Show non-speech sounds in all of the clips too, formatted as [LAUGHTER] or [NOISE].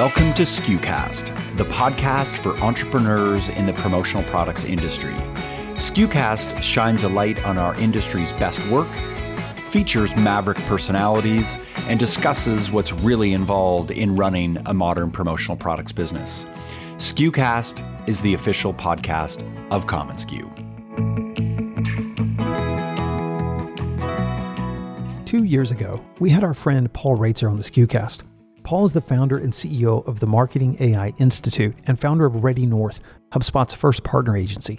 Welcome to SKUcast, the podcast for entrepreneurs in the promotional products industry. SKUcast shines a light on our industry's best work, features maverick personalities, and discusses what's really involved in running a modern promotional products business. SKUcast is the official podcast of commonsku. Two years ago, we had our friend Paul Roetzer on the SKUcast. Paul is the founder and CEO of the Marketing AI Institute and founder of Ready North, HubSpot's first partner agency.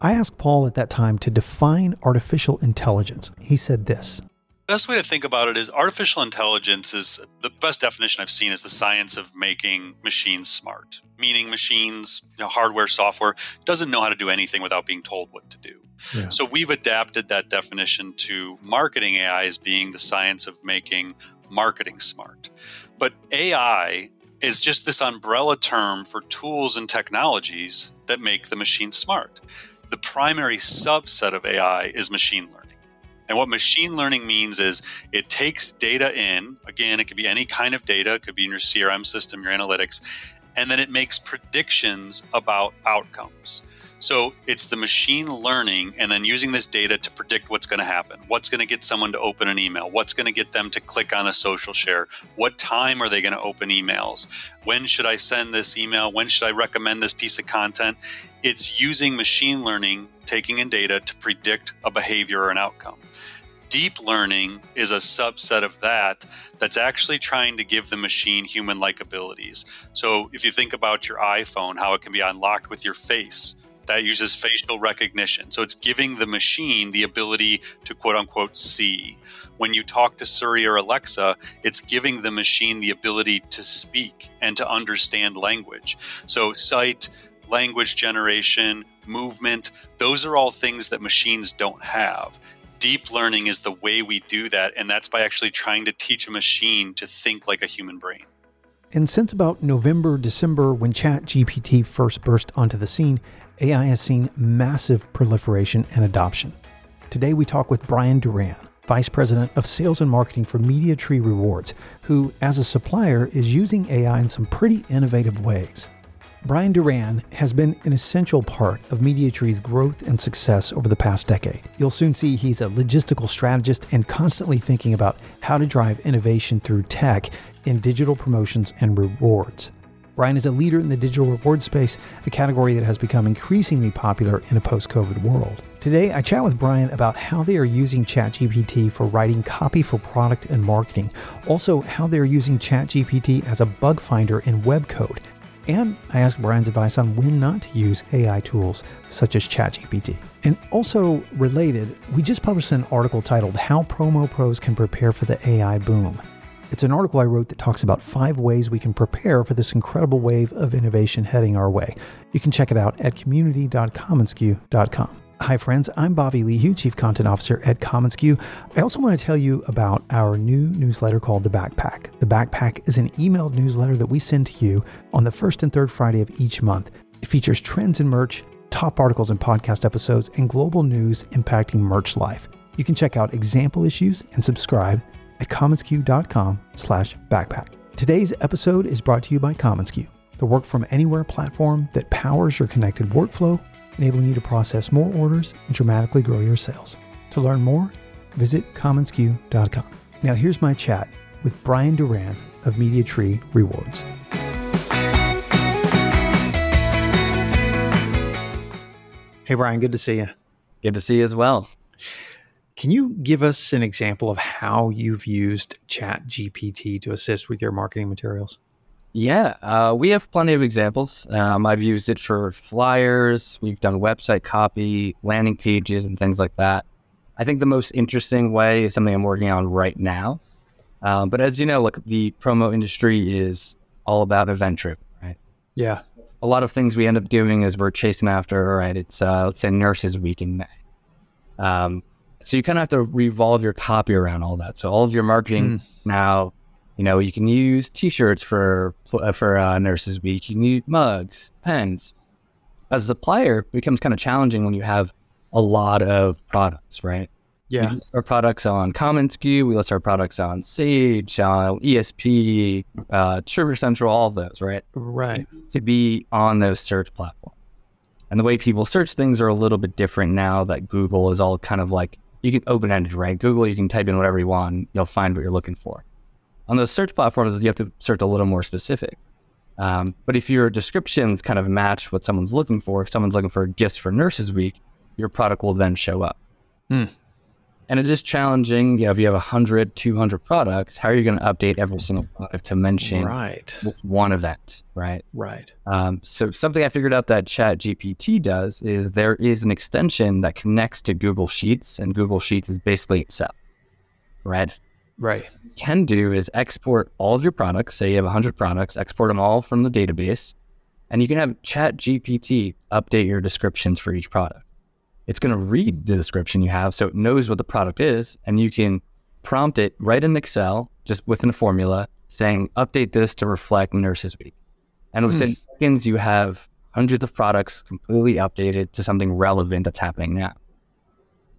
I asked Paul at that time to define artificial intelligence. He said this Best way to think about it is artificial intelligence is the best definition I've seen is the science of making machines smart, meaning machines, you know, hardware, software, doesn't know how to do anything without being told what to do. Yeah. So we've adapted that definition to marketing AI as being the science of making marketing smart. But AI is just this umbrella term for tools and technologies that make the machine smart. The primary subset of AI is machine learning. And what machine learning means is it takes data in, again, it could be any kind of data, it could be in your CRM system, your analytics, and then it makes predictions about outcomes. So it's the machine learning and then using this data to predict what's going to happen. What's going to get someone to open an email? What's going to get them to click on a social share? What time are they going to open emails? When should I send this email? When should I recommend this piece of content? It's using machine learning, taking in data to predict a behavior or an outcome deep learning is a subset of that that's actually trying to give the machine human like abilities. So if you think about your iPhone, how it can be unlocked with your face, that uses facial recognition. So it's giving the machine the ability to quote unquote see. When you talk to Siri or Alexa, it's giving the machine the ability to speak and to understand language. So sight, language generation, movement, those are all things that machines don't have. Deep learning is the way we do that, and that's by actually trying to teach a machine to think like a human brain. And since about November, December, when ChatGPT first burst onto the scene, AI has seen massive proliferation and adoption. Today, we talk with Brian Duran, Vice President of Sales and Marketing for MediaTree Rewards, who, as a supplier, is using AI in some pretty innovative ways. Brian Duran has been an essential part of MediaTree's growth and success over the past decade. You'll soon see he's a logistical strategist and constantly thinking about how to drive innovation through tech in digital promotions and rewards. Brian is a leader in the digital reward space, a category that has become increasingly popular in a post COVID world. Today, I chat with Brian about how they are using ChatGPT for writing copy for product and marketing, also, how they are using ChatGPT as a bug finder in web code. And I ask Brian's advice on when not to use AI tools such as ChatGPT. And also related, we just published an article titled How Promo Pros Can Prepare for the AI Boom. It's an article I wrote that talks about five ways we can prepare for this incredible wave of innovation heading our way. You can check it out at community.commonsku.com. Hi, friends. I'm Bobby Lehew, Chief Content Officer at commonsku. I also want to tell you about our new newsletter called The Backpack. The Backpack is an emailed newsletter that we send to you on the first and third Friday of each month. It features trends in merch, top articles and podcast episodes, and global news impacting merch life. You can check out example issues and subscribe at commonsku.com slash backpack. Today's episode is brought to you by commonsku, the work from anywhere platform that powers your connected workflow, enabling you to process more orders and dramatically grow your sales. To learn more, visit commonsku.com. Now here's my chat with Brian Duran of MediaTree Rewards. Hey Brian, good to see you. Good to see you as well. Can you give us an example of how you've used Chat GPT to assist with your marketing materials? Yeah, uh, we have plenty of examples. Um, I've used it for flyers, we've done website copy, landing pages, and things like that. I think the most interesting way is something I'm working on right now. Um, but as you know, look, the promo industry is all about event driven, right? Yeah. A lot of things we end up doing is we're chasing after, right? It's, uh, let's say, Nurses Week in May. Um, so you kind of have to revolve your copy around all that. So all of your marketing mm. now, you know, you can use T-shirts for for uh, Nurses Week. You can use mugs, pens. As a supplier, it becomes kind of challenging when you have a lot of products, right? Yeah. Our products on Common commonsku. We list our products on Sage, on ESP, uh, Sugar Central, all of those, right? Right. To be on those search platforms. And the way people search things are a little bit different now that Google is all kind of like, you can open ended, right? Google, you can type in whatever you want, you'll find what you're looking for. On those search platforms, you have to search a little more specific. Um, but if your descriptions kind of match what someone's looking for, if someone's looking for gifts for Nurses Week, your product will then show up. Hmm. And it is challenging. You know, if you have 100, 200 products, how are you going to update every single product to mention Right. one event, right? Right. Um, so something I figured out that Chat GPT does is there is an extension that connects to Google Sheets, and Google Sheets is basically Excel, right? Right. Can do is export all of your products. Say you have 100 products, export them all from the database, and you can have Chat GPT update your descriptions for each product. It's going to read the description you have, so it knows what the product is, and you can prompt it right in Excel, just within a formula, saying update this to reflect Nurses Week. And within hmm. seconds, you have hundreds of products completely updated to something relevant that's happening now.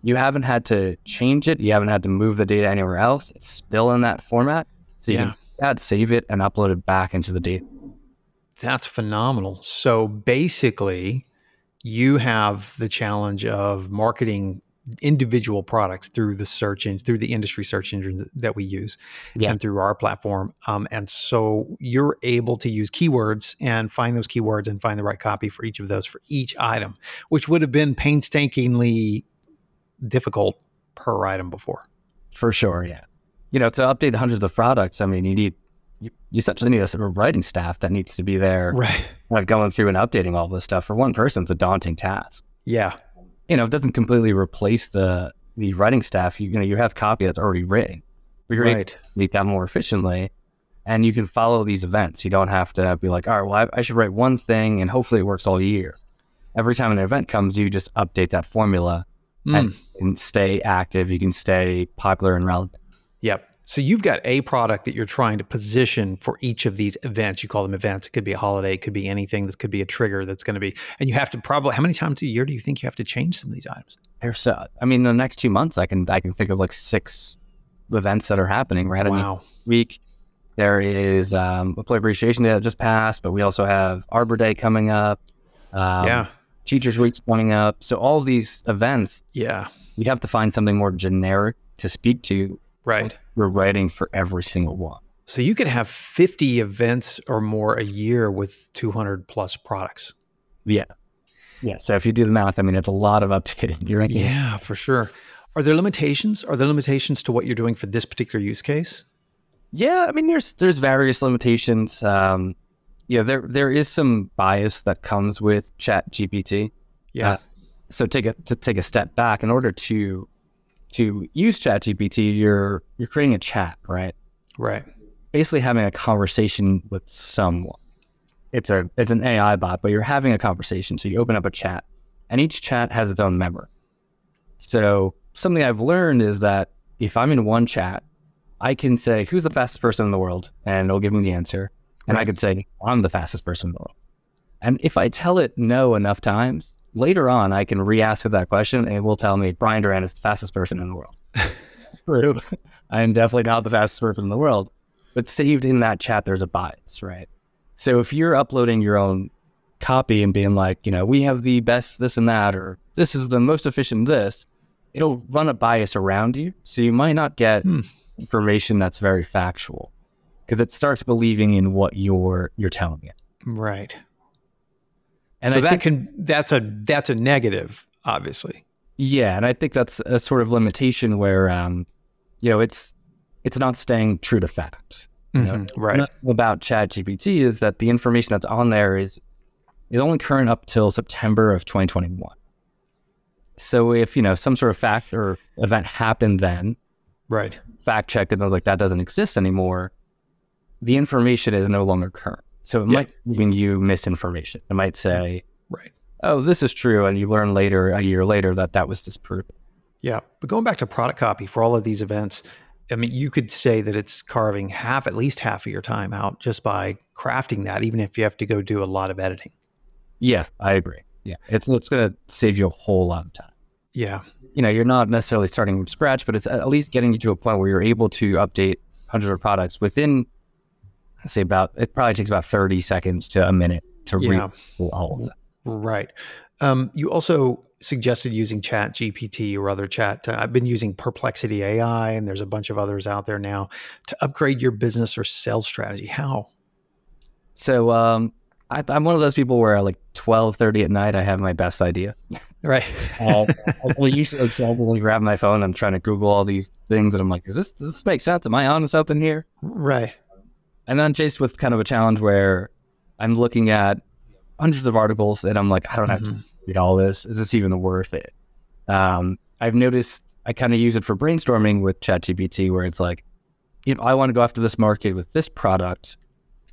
You haven't had to change it. You haven't had to move the data anywhere else. It's still in that format. So you Yeah. can add, save it, and upload it back into the data. That's phenomenal. So basically, you have the challenge of marketing individual products through the search engine, through the industry search engines that we use, Yeah. and through our platform. Um, and so you're able to use keywords and find those keywords and find the right copy for each of those for each item, which would have been painstakingly difficult per item before. For sure, yeah. You know, to update hundreds of products, I mean, you need you, you essentially need a sort of writing staff that needs to be there, Right. like going through and updating all this stuff. For one person, it's a daunting task. Yeah. You know, it doesn't completely replace the the writing staff. You, you know, you have copy that's already written. But you're Right. to make that more efficiently, and you can follow these events. You don't have to be like, all right, well, I, I should write one thing, and hopefully it works all year. Every time an event comes, you just update that formula hmm. and, and stay active. You can stay popular and relevant. Yep. So you've got a product that you're trying to position for each of these events. You call them events. It could be a holiday, it could be anything. This could be a trigger that's going to be, and you have to probably, how many times a year do you think you have to change some of these items? There's, uh, I mean, the next two months, I can I can think of like six events that are happening. Right, Wow. week there is um, Employee Appreciation Day that just passed, but we also have Arbor Day coming up. Um, yeah. Teachers Week's coming up. So all of these events, Yeah. We'd have to find something more generic to speak to. Right. We're writing for every single one. So you could have 50 events or more a year with 200 plus products. Yeah. Yeah. So if you do the math, I mean, it's a lot of updating. [LAUGHS] You're right. Yeah, for sure. Are there limitations? Are there limitations to what you're doing for this particular use case? Yeah, I mean, there's there's various limitations. Um, yeah, there there is some bias that comes with Chat GPT. Yeah. Uh, so take a to take a step back. In order to to use ChatGPT, you're you're creating a chat, right? right. Basically, having a conversation with someone. It's a it's an AI bot, but you're having a conversation. So you open up a chat, and each chat has its own memory. So something I've learned is that if I'm in one chat, I can say, "Who's the fastest person in the world?" and it'll give me the answer. And I Right. could say, "I'm the fastest person in the world." And if I tell it no enough times, later on I can re-ask it that question, and it will tell me Brian Duran is the fastest person in the world. [LAUGHS] True, I am definitely not the fastest person in the world, but saved in that chat, there's a bias, right? So if you're uploading your own copy and being like, you know, we have the best this and that, or this is the most efficient this, it'll run a bias around you. So you might not get Hmm. information that's very factual because it starts believing in what you're you're telling it. Right. And so I that think, can that's a that's a negative, obviously. yeah, and I think that's a sort of limitation where, um, you know, it's it's not staying true to fact. You know. Right. About ChatGPT is that the information that's on there is is only current up till September of 2021. So if you know some sort of fact or event happened then, Right. fact checked and was like that doesn't exist anymore, the information is no longer current. So it Yeah. might be giving you misinformation. It might say, Right. "Oh, this is true," and you learn later, a year later, that that was disproven. Yeah. But going back to product copy for all of these events, I mean, you could say that it's carving half, at least half of your time out just by crafting that, even if you have to go do a lot of editing. Yeah, I agree. Yeah, it's it's going to save you a whole lot of time. Yeah. You know, you're not necessarily starting from scratch, but it's at least getting you to a point where you're able to update hundreds of products within, I'd say about, it probably takes about 30 seconds to a minute to Yeah. read all of that. Right. Um, you also suggested using Chat GPT or other chat. Uh, I've been using Perplexity AI, and there's a bunch of others out there now to upgrade your business or sales strategy. How? So, um, I, I'm one of those people where like 12:30 at night, I have my best idea. Right. Uh, [LAUGHS] I'll usually probably grab my phone. I'm trying to Google all these things, and I'm like, "Is this does this make sense? Am I on to something here?" right. And then I'm faced with kind of a challenge where I'm looking at hundreds of articles, and I'm like, "I don't have to read all this. Is this even worth it?" Um, I've noticed I kind of use it for brainstorming with ChatGPT, where it's like, you know, I want to go after this market with this product,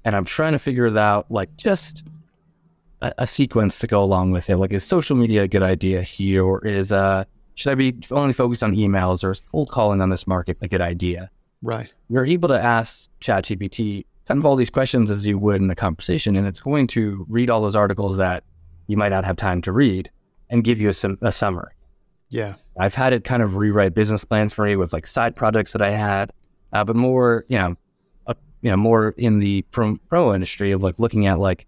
and I'm trying to figure it out, like just a, a sequence to go along with it. Like, is social media a good idea here, or is uh, should I be only focused on emails, or is cold calling on this market a good idea? Right. You're able to ask ChatGPT kind of all these questions as you would in a conversation, and it's going to read all those articles that you might not have time to read and give you a, sum- a summary. Yeah. I've had it kind of rewrite business plans for me with like side projects that I had, uh, but more, you know, uh, you know, more in the pro, pro industry of like looking at like,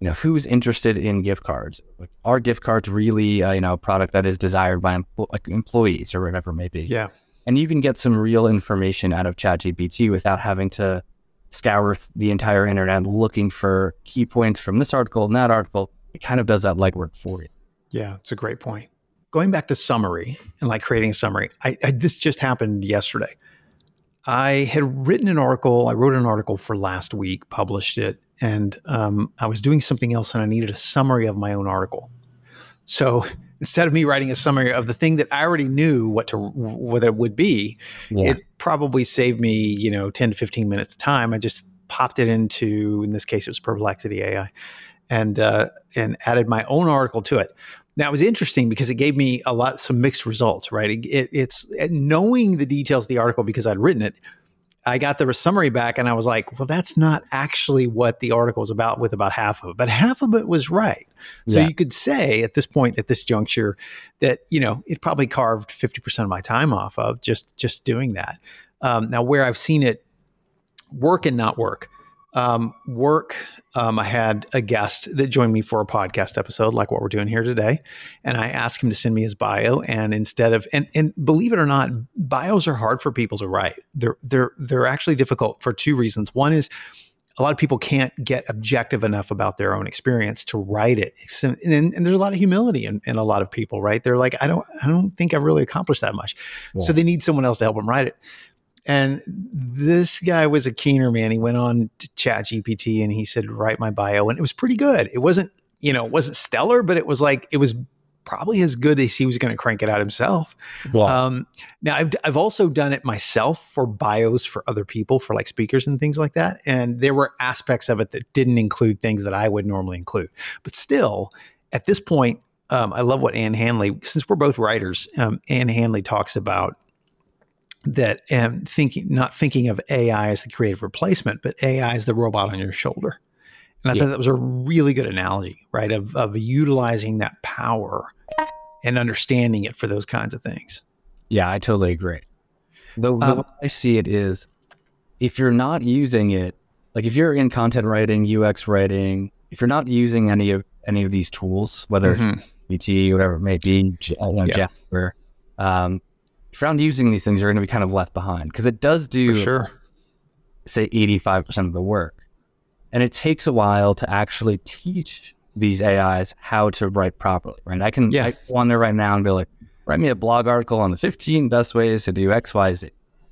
you know, who's interested in gift cards? Like, are gift cards really, uh, you know, a product that is desired by like employees or whatever it may be? Yeah. And you can get some real information out of ChatGPT without having to scour th- the entire internet looking for key points from this article and that article. It kind of does that legwork for you. Yeah. It's a great point. Going back to summary and like creating a summary, I, I this just happened yesterday. I had written an article. I wrote an article for last week, published it, and um, I was doing something else, and I needed a summary of my own article. So instead of me writing a summary of the thing that I already knew what to what it would be, Yeah. it probably saved me, you know, 10 to 15 minutes of time. I just popped it into, in this case, it was Perplexity AI, and uh, and added my own article to it. Now it was interesting because it gave me a lot, some mixed results. Right, it, it, it's knowing the details of the article because I'd written it. I got the summary back, and I was like, "Well, that's not actually what the article was about." With about half of it, but half of it was right. So Yeah. you could say at this point, at this juncture, that you know it probably carved fifty percent of my time off of just just doing that. Um, now, where I've seen it work and not work, um, work. Um, I had a guest that joined me for a podcast episode, like what we're doing here today, and I asked him to send me his bio. And instead of and and believe it or not, bios are hard for people to write. They're they're they're actually difficult for two reasons. One is a lot of people can't get objective enough about their own experience to write it. And, and there's a lot of humility in, in a lot of people, right? They're like, I don't, I don't think I've really accomplished that much. So they need someone else to help them write it. And this guy was a keener man. He went on to chat GPT and he said, write my bio. And it was pretty good. It wasn't, you know, it wasn't stellar, but it was like, it was probably as good as he was going to crank it out himself. Um, now, I've, I've also done it myself for bios for other people, for like speakers and things like that. And there were aspects of it that didn't include things that I would normally include. But still, at this point, um, I love what Ann Handley, since we're both writers, um, Ann Handley talks about that and thinking, not thinking of AI as the creative replacement, but AI as the robot on your shoulder. And I Yeah. thought that was a really good analogy, right? Of, of utilizing that power and understanding it for those kinds of things. Yeah, I totally agree. The, the Um, way I see it is if you're not using it, like if you're in content writing, UX writing, if you're not using any of any of these tools, whether Mhm. it's BT, whatever it may be, you know, Yeah. Jasper, um, not using these things, you're going to be kind of left behind because it does do For sure. say 85% of the work. And it takes a while to actually teach these AIs how to write properly, right? I can, Yeah. I go on there right now and be like, write me a blog article on the 15 best ways to do X, Y, Z.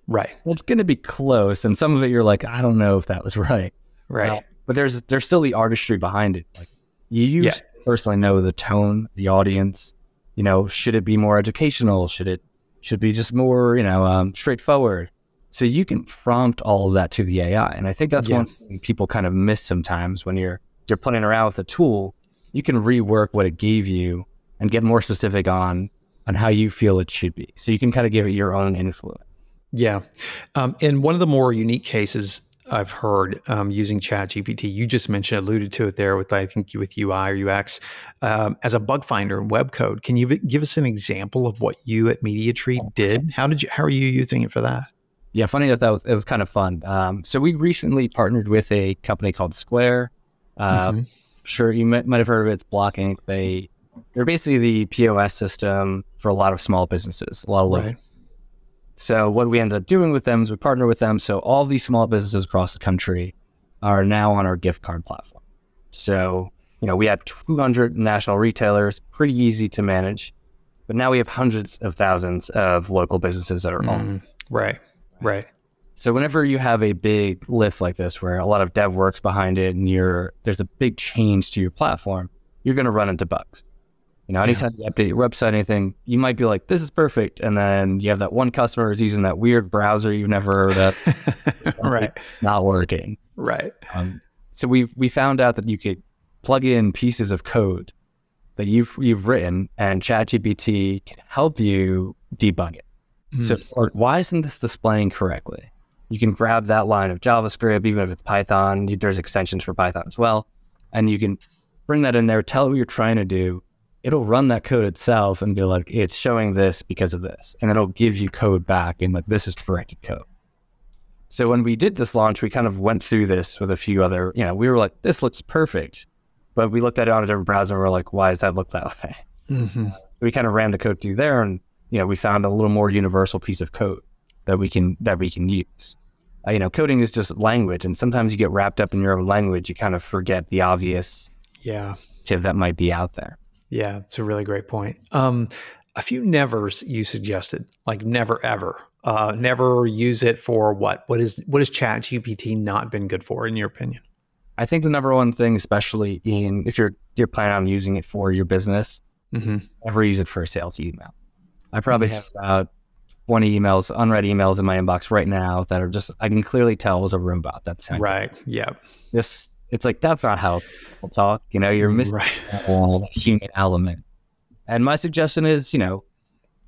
Right. Well, it's going to be close. And some of it you're like, I don't know if that was [LAUGHS] right. Right. Uh, but there's, there's still the artistry behind it. Like you Yeah. personally know the tone, the audience, you know, should it be more educational? Should it, should be just more, you know, um, straightforward? So you can prompt all of that to the AI. And I think that's Yeah. one thing people kind of miss sometimes when you're you're playing around with a tool. You can rework what it gave you and get more specific on on how you feel it should be. So you can kind of give it your own influence. Yeah. Um, in one of the more unique cases I've heard um, using ChatGPT. You just mentioned, alluded to it there with I think with UI or UX um, as a bug finder in web code. Can you v- give us an example of what you at MediaTree did? How did you? How are you using it for that? Yeah, funny enough, that was it was kind of fun. Um, so we recently partnered with a company called Square. Uh, mm-hmm. Sure, you might, might have heard of it. It's Block Inc. They they're basically the POS system for a lot of small businesses, a lot of right. So what we ended up doing with them is we partner with them. So all these small businesses across the country are now on our gift card platform. So, you know, we had 200 national retailers, pretty easy to manage. But now we have hundreds of thousands of local businesses that are mm, on. Right, right. So whenever you have a big lift like this, where a lot of dev works behind it, and you're there's a big change to your platform, you're going to run into bugs. You know, anytime yeah. you update your website, or anything, you might be like, "This is perfect," and then you have that one customer who's using that weird browser you've never heard of, [LAUGHS] right? Not working, right? Um, so we we found out that you could plug in pieces of code that you've you've written, and ChatGPT can help you debug it. Mm. So, or, why isn't this displaying correctly? You can grab that line of JavaScript, even if it's Python. There's extensions for Python as well, and you can bring that in there, tell it what you're trying to do, it'll run that code itself and be like, it's showing this because of this. And it'll give you code back and like, this is corrected code. So when we did this launch, we kind of went through this with a few other, you know, we were like, this looks perfect. But we looked at it on a different browser and we are like, why does that look that [LAUGHS] way? Mm-hmm. So we kind of ran the code through there and, you know, we found a little more universal piece of code that we can, that we can use. Uh, you know, coding is just language. And sometimes you get wrapped up in your own language. You kind of forget the obvious yeah tip that might be out there. Yeah, it's a really great point. Um, a few nevers you suggested, like never ever. Uh, never use it for what? What is what has Chat GPT not been good for, in your opinion? I think the number one thing, especially in if you're you're planning on using it for your business, mm-hmm. never use it for a sales email. I probably mm-hmm. have about 20 emails, unread emails in my inbox right now that are just I can clearly tell was a robot that sent. Right. Yeah. This it's like that's not how people talk. You know, you're missing right. the human element. And my suggestion is, you know,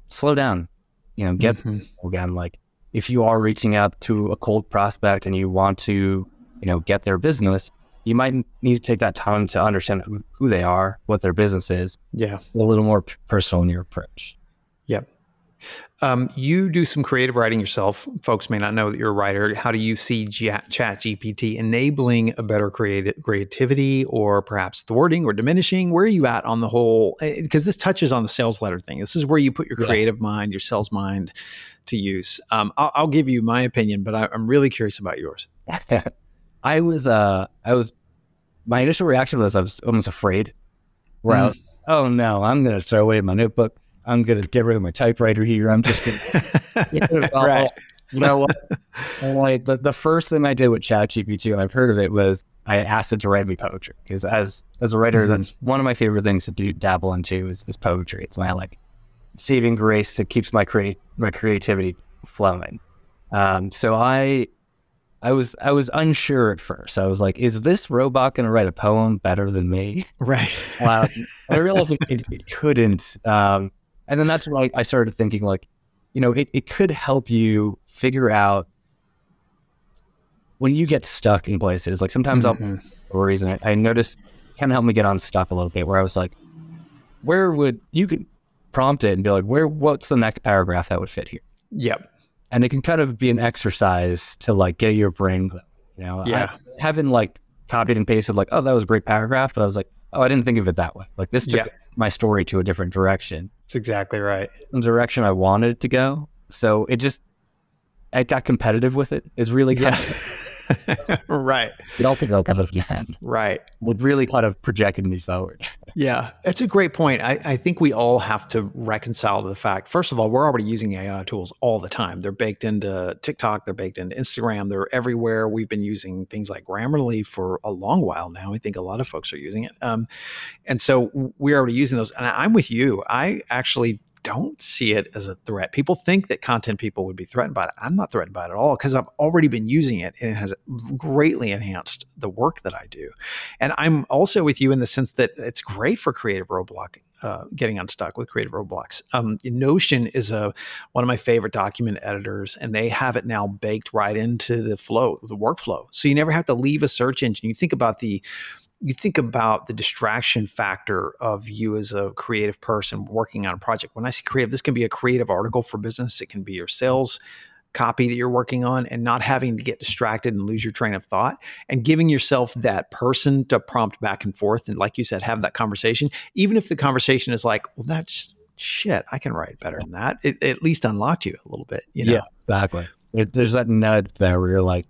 slow down. You know, get mm-hmm. again like if you are reaching out to a cold prospect and you want to, you know, get their business, you might need to take that time to understand who, who they are, what their business is. Yeah, a little more personal in your approach. Yep. Um, you do some creative writing yourself. Folks may not know that you're a writer. How do you see Chat GPT enabling a better creative creativity, or perhaps thwarting or diminishing? Where are you at on the whole? Because eh, this touches on the sales letter thing. This is where you put your creative yeah. mind, your sales mind, to use. Um, I'll, I'll, give you my opinion, but I, am really curious about yours. [LAUGHS] I was, uh, I was, my initial reaction was I was almost afraid. Where mm. I was, oh no, I'm going to throw away my notebook I'm going to get rid of my typewriter here. I'm just going [LAUGHS] to. right. You know what? like the, the first thing I did with ChatGPT, and I've heard of it, was I asked it to write me poetry. Because as as a writer, mm-hmm. that's one of my favorite things to do dabble into is, is poetry. It's my like saving grace that keeps my create my creativity flowing. Um, so I I was I was unsure at first. I was like, is this robot going to write a poem better than me? Right. Wow. [LAUGHS] I realized it, it couldn't. Um, and then that's when I, I started thinking like, you know, it, it could help you figure out when you get stuck in places. Like sometimes mm-hmm. I'll stories and I, I noticed kind of helped me get unstuck a little bit where I was like, where would you could prompt it and be like, where what's the next paragraph that would fit here? Yep. And it can kind of be an exercise to like get your brain, you know, yeah. I haven't like copied and pasted like, oh, that was a great paragraph, but I was like, oh, I didn't think of it that way. Like this took my story to a different direction. That's exactly right. The direction I wanted it to go. So it just, I got competitive with it. Is really yeah. Of [LAUGHS] right. You don't think they'll come again. Right. Would really kind of projected me forward. yeah, it's a great point. I, I think we all have to reconcile to the fact, first of all, we're already using AI tools all the time. They're baked into TikTok, they're baked into Instagram, they're everywhere. We've been using things like Grammarly for a long while now. I think a lot of folks are using it. Um, and so we're already using those. And I'm with you. I actually don't see it as a threat. People think that content people would be threatened by it. I'm not threatened by it at all because I've already been using it and it has greatly enhanced the work that I do. And I'm also with you in the sense that it's great for creative roadblock. Uh, getting unstuck with creative roadblocks. Um, Notion is a one of my favorite document editors, and they have it now baked right into the flow, the workflow. So you never have to leave a search engine. You think about the you think about the distraction factor of you as a creative person working on a project. When I say creative, this can be a creative article for business, it can be your sales copy that you're working on, and not having to get distracted and lose your train of thought, and giving yourself that person to prompt back and forth. And like you said, have that conversation, even if the conversation is like, well, that's shit, I can write better than that. It, it at least unlocked you a little bit, you know? Yeah, exactly. There's that nudge there where you're like,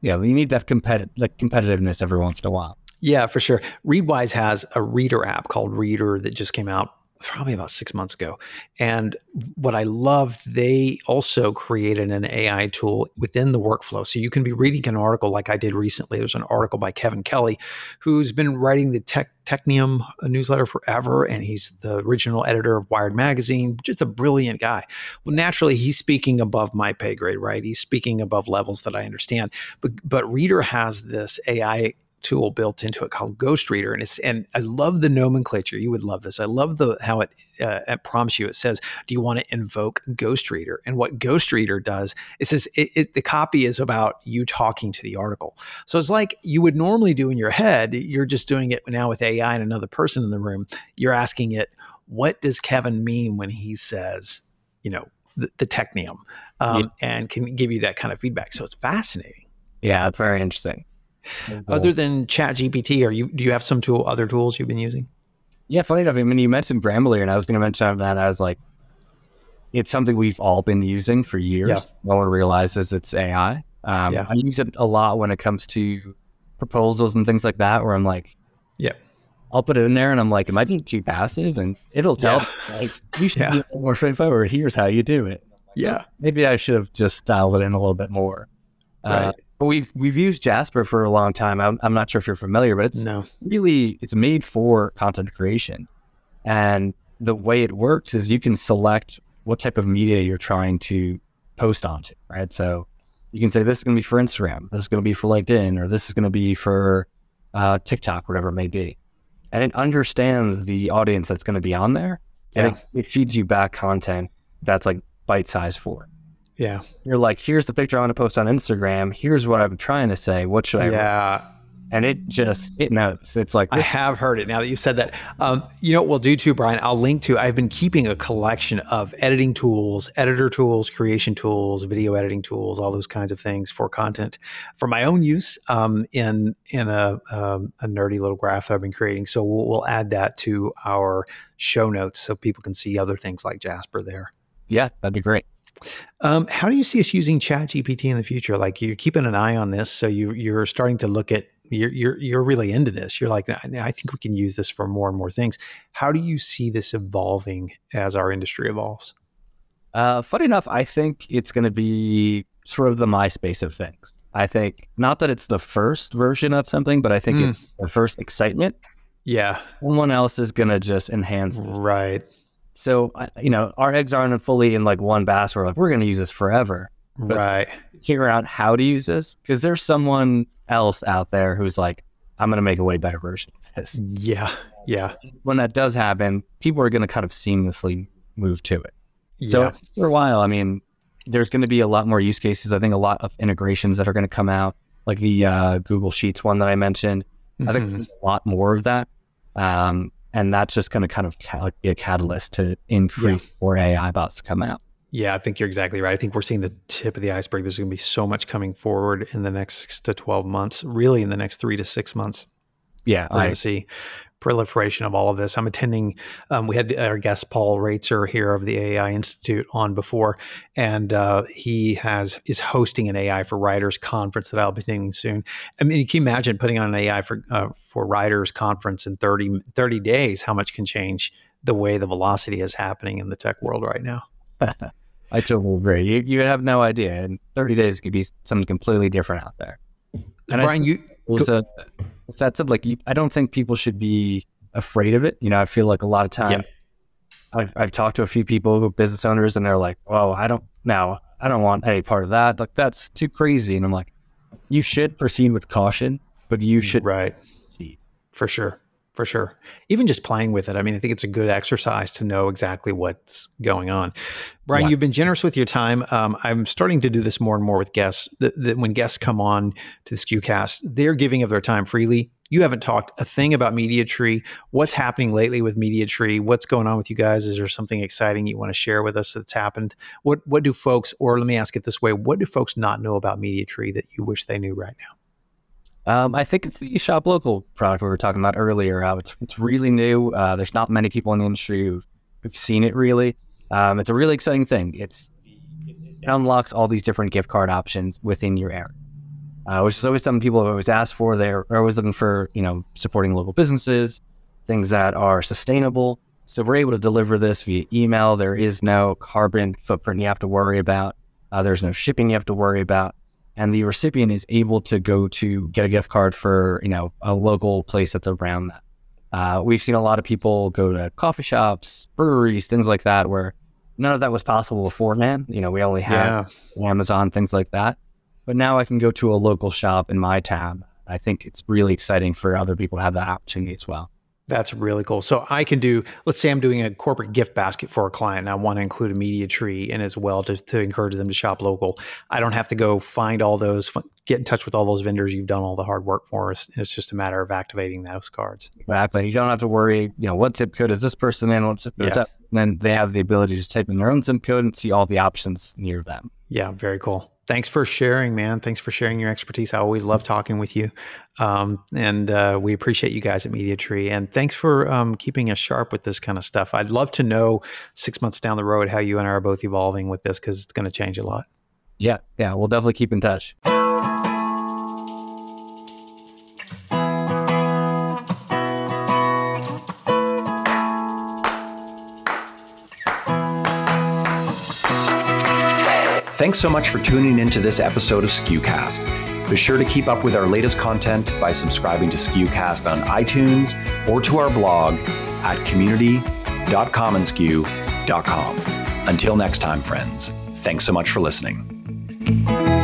yeah, you need that competitive, like competitiveness every once in a while. Yeah, for sure. Readwise has a reader app called Reader that just came out probably about six months ago. And what I love, they also created an AI tool within the workflow. So you can be reading an article like I did recently. There's an article by Kevin Kelly, who's been writing the Tech Technium uh, newsletter forever, and he's the original editor of Wired Magazine. Just a brilliant guy. Well, naturally, he's speaking above my pay grade, right? He's speaking above levels that I understand. But but Reader has this AI tool built into it called Ghost Reader, and it's and I love the nomenclature. You would love this. I love the how it uh, it prompts you. It says, "Do you want to invoke Ghost Reader?" And what Ghost Reader does, it says it, it, the copy is about you talking to the article. So it's like you would normally do in your head. You're just doing it now with AI and another person in the room. You're asking it, "What does Kevin mean when he says, you know, the, the technium?" Um, yeah. And can give you that kind of feedback. So it's fascinating. Yeah, it's very interesting. Other than Chat GPT, are you do you have some tool other tools you've been using? Yeah, funny enough, I mean you mentioned Grammarly and I was gonna mention that as like it's something we've all been using for years. Yeah. No one realizes it's AI. Um, yeah. I use it a lot when it comes to proposals and things like that, where I'm like, yeah, I'll put it in there and I'm like, am I being too passive? And it'll tell yeah. like, you should yeah. be more straightforward. Here's how you do it. Yeah. Maybe I should have just dialed it in a little bit more. Uh, right. Uh, we've we've used Jasper for a long time. I'm, I'm not sure if you're familiar, but it's no. really it's made for content creation, and the way it works is you can select what type of media you're trying to post onto, right? So you can say this is going to be for Instagram, this is going to be for LinkedIn, or this is going to be for uh, TikTok, whatever it may be, and it understands the audience that's going to be on there, yeah. and it, it feeds you back content that's like bite size for it. Yeah. You're like, here's the picture I want to post on Instagram. Here's what I'm trying to say. What should I? Yeah. Write? And it just it knows. It's like this. I have heard it now that you've said that. Um, you know what we'll do too, Brian? I'll link to. I've been keeping a collection of editing tools, editor tools, creation tools, video editing tools, all those kinds of things for content for my own use um, in in a, um, a nerdy little graph that I've been creating. So we'll, we'll add that to our show notes so people can see other things like Jasper there. Yeah, that'd be great. Um, how do you see us using Chat GPT in the future? Like you're keeping an eye on this, so you you're starting to look at you're you're you're really into this. You're like, I think we can use this for more and more things. How do you see this evolving as our industry evolves? Uh, funny enough, I think it's going to be sort of the MySpace of things. I think not that it's the first version of something, but I think mm. it's the first excitement. Yeah, someone else is going to just enhance. This. Right. So, you know, our eggs aren't fully in like one basket. We're like, we're going to use this forever. But right. Figure out how to use this because there's someone else out there who's like, I'm going to make a way better version of this. Yeah. Yeah. When that does happen, people are going to kind of seamlessly move to it. Yeah. So for a while, I mean, there's going to be a lot more use cases. I think a lot of integrations that are going to come out, like the uh, Google Sheets one that I mentioned. Mm-hmm. I think there's a lot more of that. Um, and that's just going to kind of be a catalyst to increase yeah. more AI bots to come out. Yeah, I think you're exactly right. I think we're seeing the tip of the iceberg. There's going to be so much coming forward in the next six to 12 months, really in the next three to six months. Yeah, we're going to see proliferation of all of this. I'm attending. Um, we had our guest Paul Roetzer here of the AI Institute on before, and uh, he has is hosting an AI for Writers conference that I'll be attending soon. I mean, you can imagine putting on an AI for uh, for Writers conference in 30, 30 days. How much can change the way the velocity is happening in the tech world right now? [LAUGHS] I totally agree. You, you have no idea. In 30 days, it could be something completely different out there. And Brian, I, you was a that's like I don't think people should be afraid of it. You know, I feel like a lot of times, I've, I've talked to a few people who are business owners and they're like, "Oh, I don't now. I don't want any part of that. Like that's too crazy." And I'm like, "You should proceed with caution, but you should right for sure." For sure. Even just playing with it. I mean, I think it's a good exercise to know exactly what's going on. Brian, yeah. you've been generous with your time. Um, I'm starting to do this more and more with guests. That, that when guests come on to the SKUcast, they're giving of their time freely. You haven't talked a thing about MediaTree. What's happening lately with MediaTree? What's going on with you guys? Is there something exciting you want to share with us that's happened? What What do folks, or let me ask it this way: What do folks not know about MediaTree that you wish they knew right now? Um, I think it's the shop local product we were talking about earlier. Uh, it's it's really new. Uh, there's not many people in the industry who've, who've seen it really. Um, it's a really exciting thing. It's it unlocks all these different gift card options within your area, uh, which is always something people have always asked for. They're always looking for you know supporting local businesses, things that are sustainable. So we're able to deliver this via email. There is no carbon footprint you have to worry about. Uh, there's no shipping you have to worry about and the recipient is able to go to get a gift card for you know a local place that's around that. Uh, we've seen a lot of people go to coffee shops, breweries, things like that, where none of that was possible beforehand. You know, we only had yeah. Amazon, things like that. But now I can go to a local shop in my town. I think it's really exciting for other people to have that opportunity as well. That's really cool. So I can do, let's say I'm doing a corporate gift basket for a client and I want to include a media tree in as well to, to encourage them to shop local. I don't have to go find all those, get in touch with all those vendors. You've done all the hard work for us. And it's just a matter of activating those cards. Exactly. You don't have to worry, you know, what zip code is this person in? What zip code yeah. is that? And then they have the ability to just type in their own zip code and see all the options near them. Yeah, very cool thanks for sharing, man. Thanks for sharing your expertise. I always love talking with you. Um, and uh, we appreciate you guys at MediaTree. And thanks for um, keeping us sharp with this kind of stuff. I'd love to know six months down the road how you and I are both evolving with this because it's going to change a lot. Yeah. Yeah. We'll definitely keep in touch. Thanks so much for tuning into this episode of SKUcast. Be sure to keep up with our latest content by subscribing to SKUcast on iTunes or to our blog at community.commonsku.com. Until next time, friends, thanks so much for listening.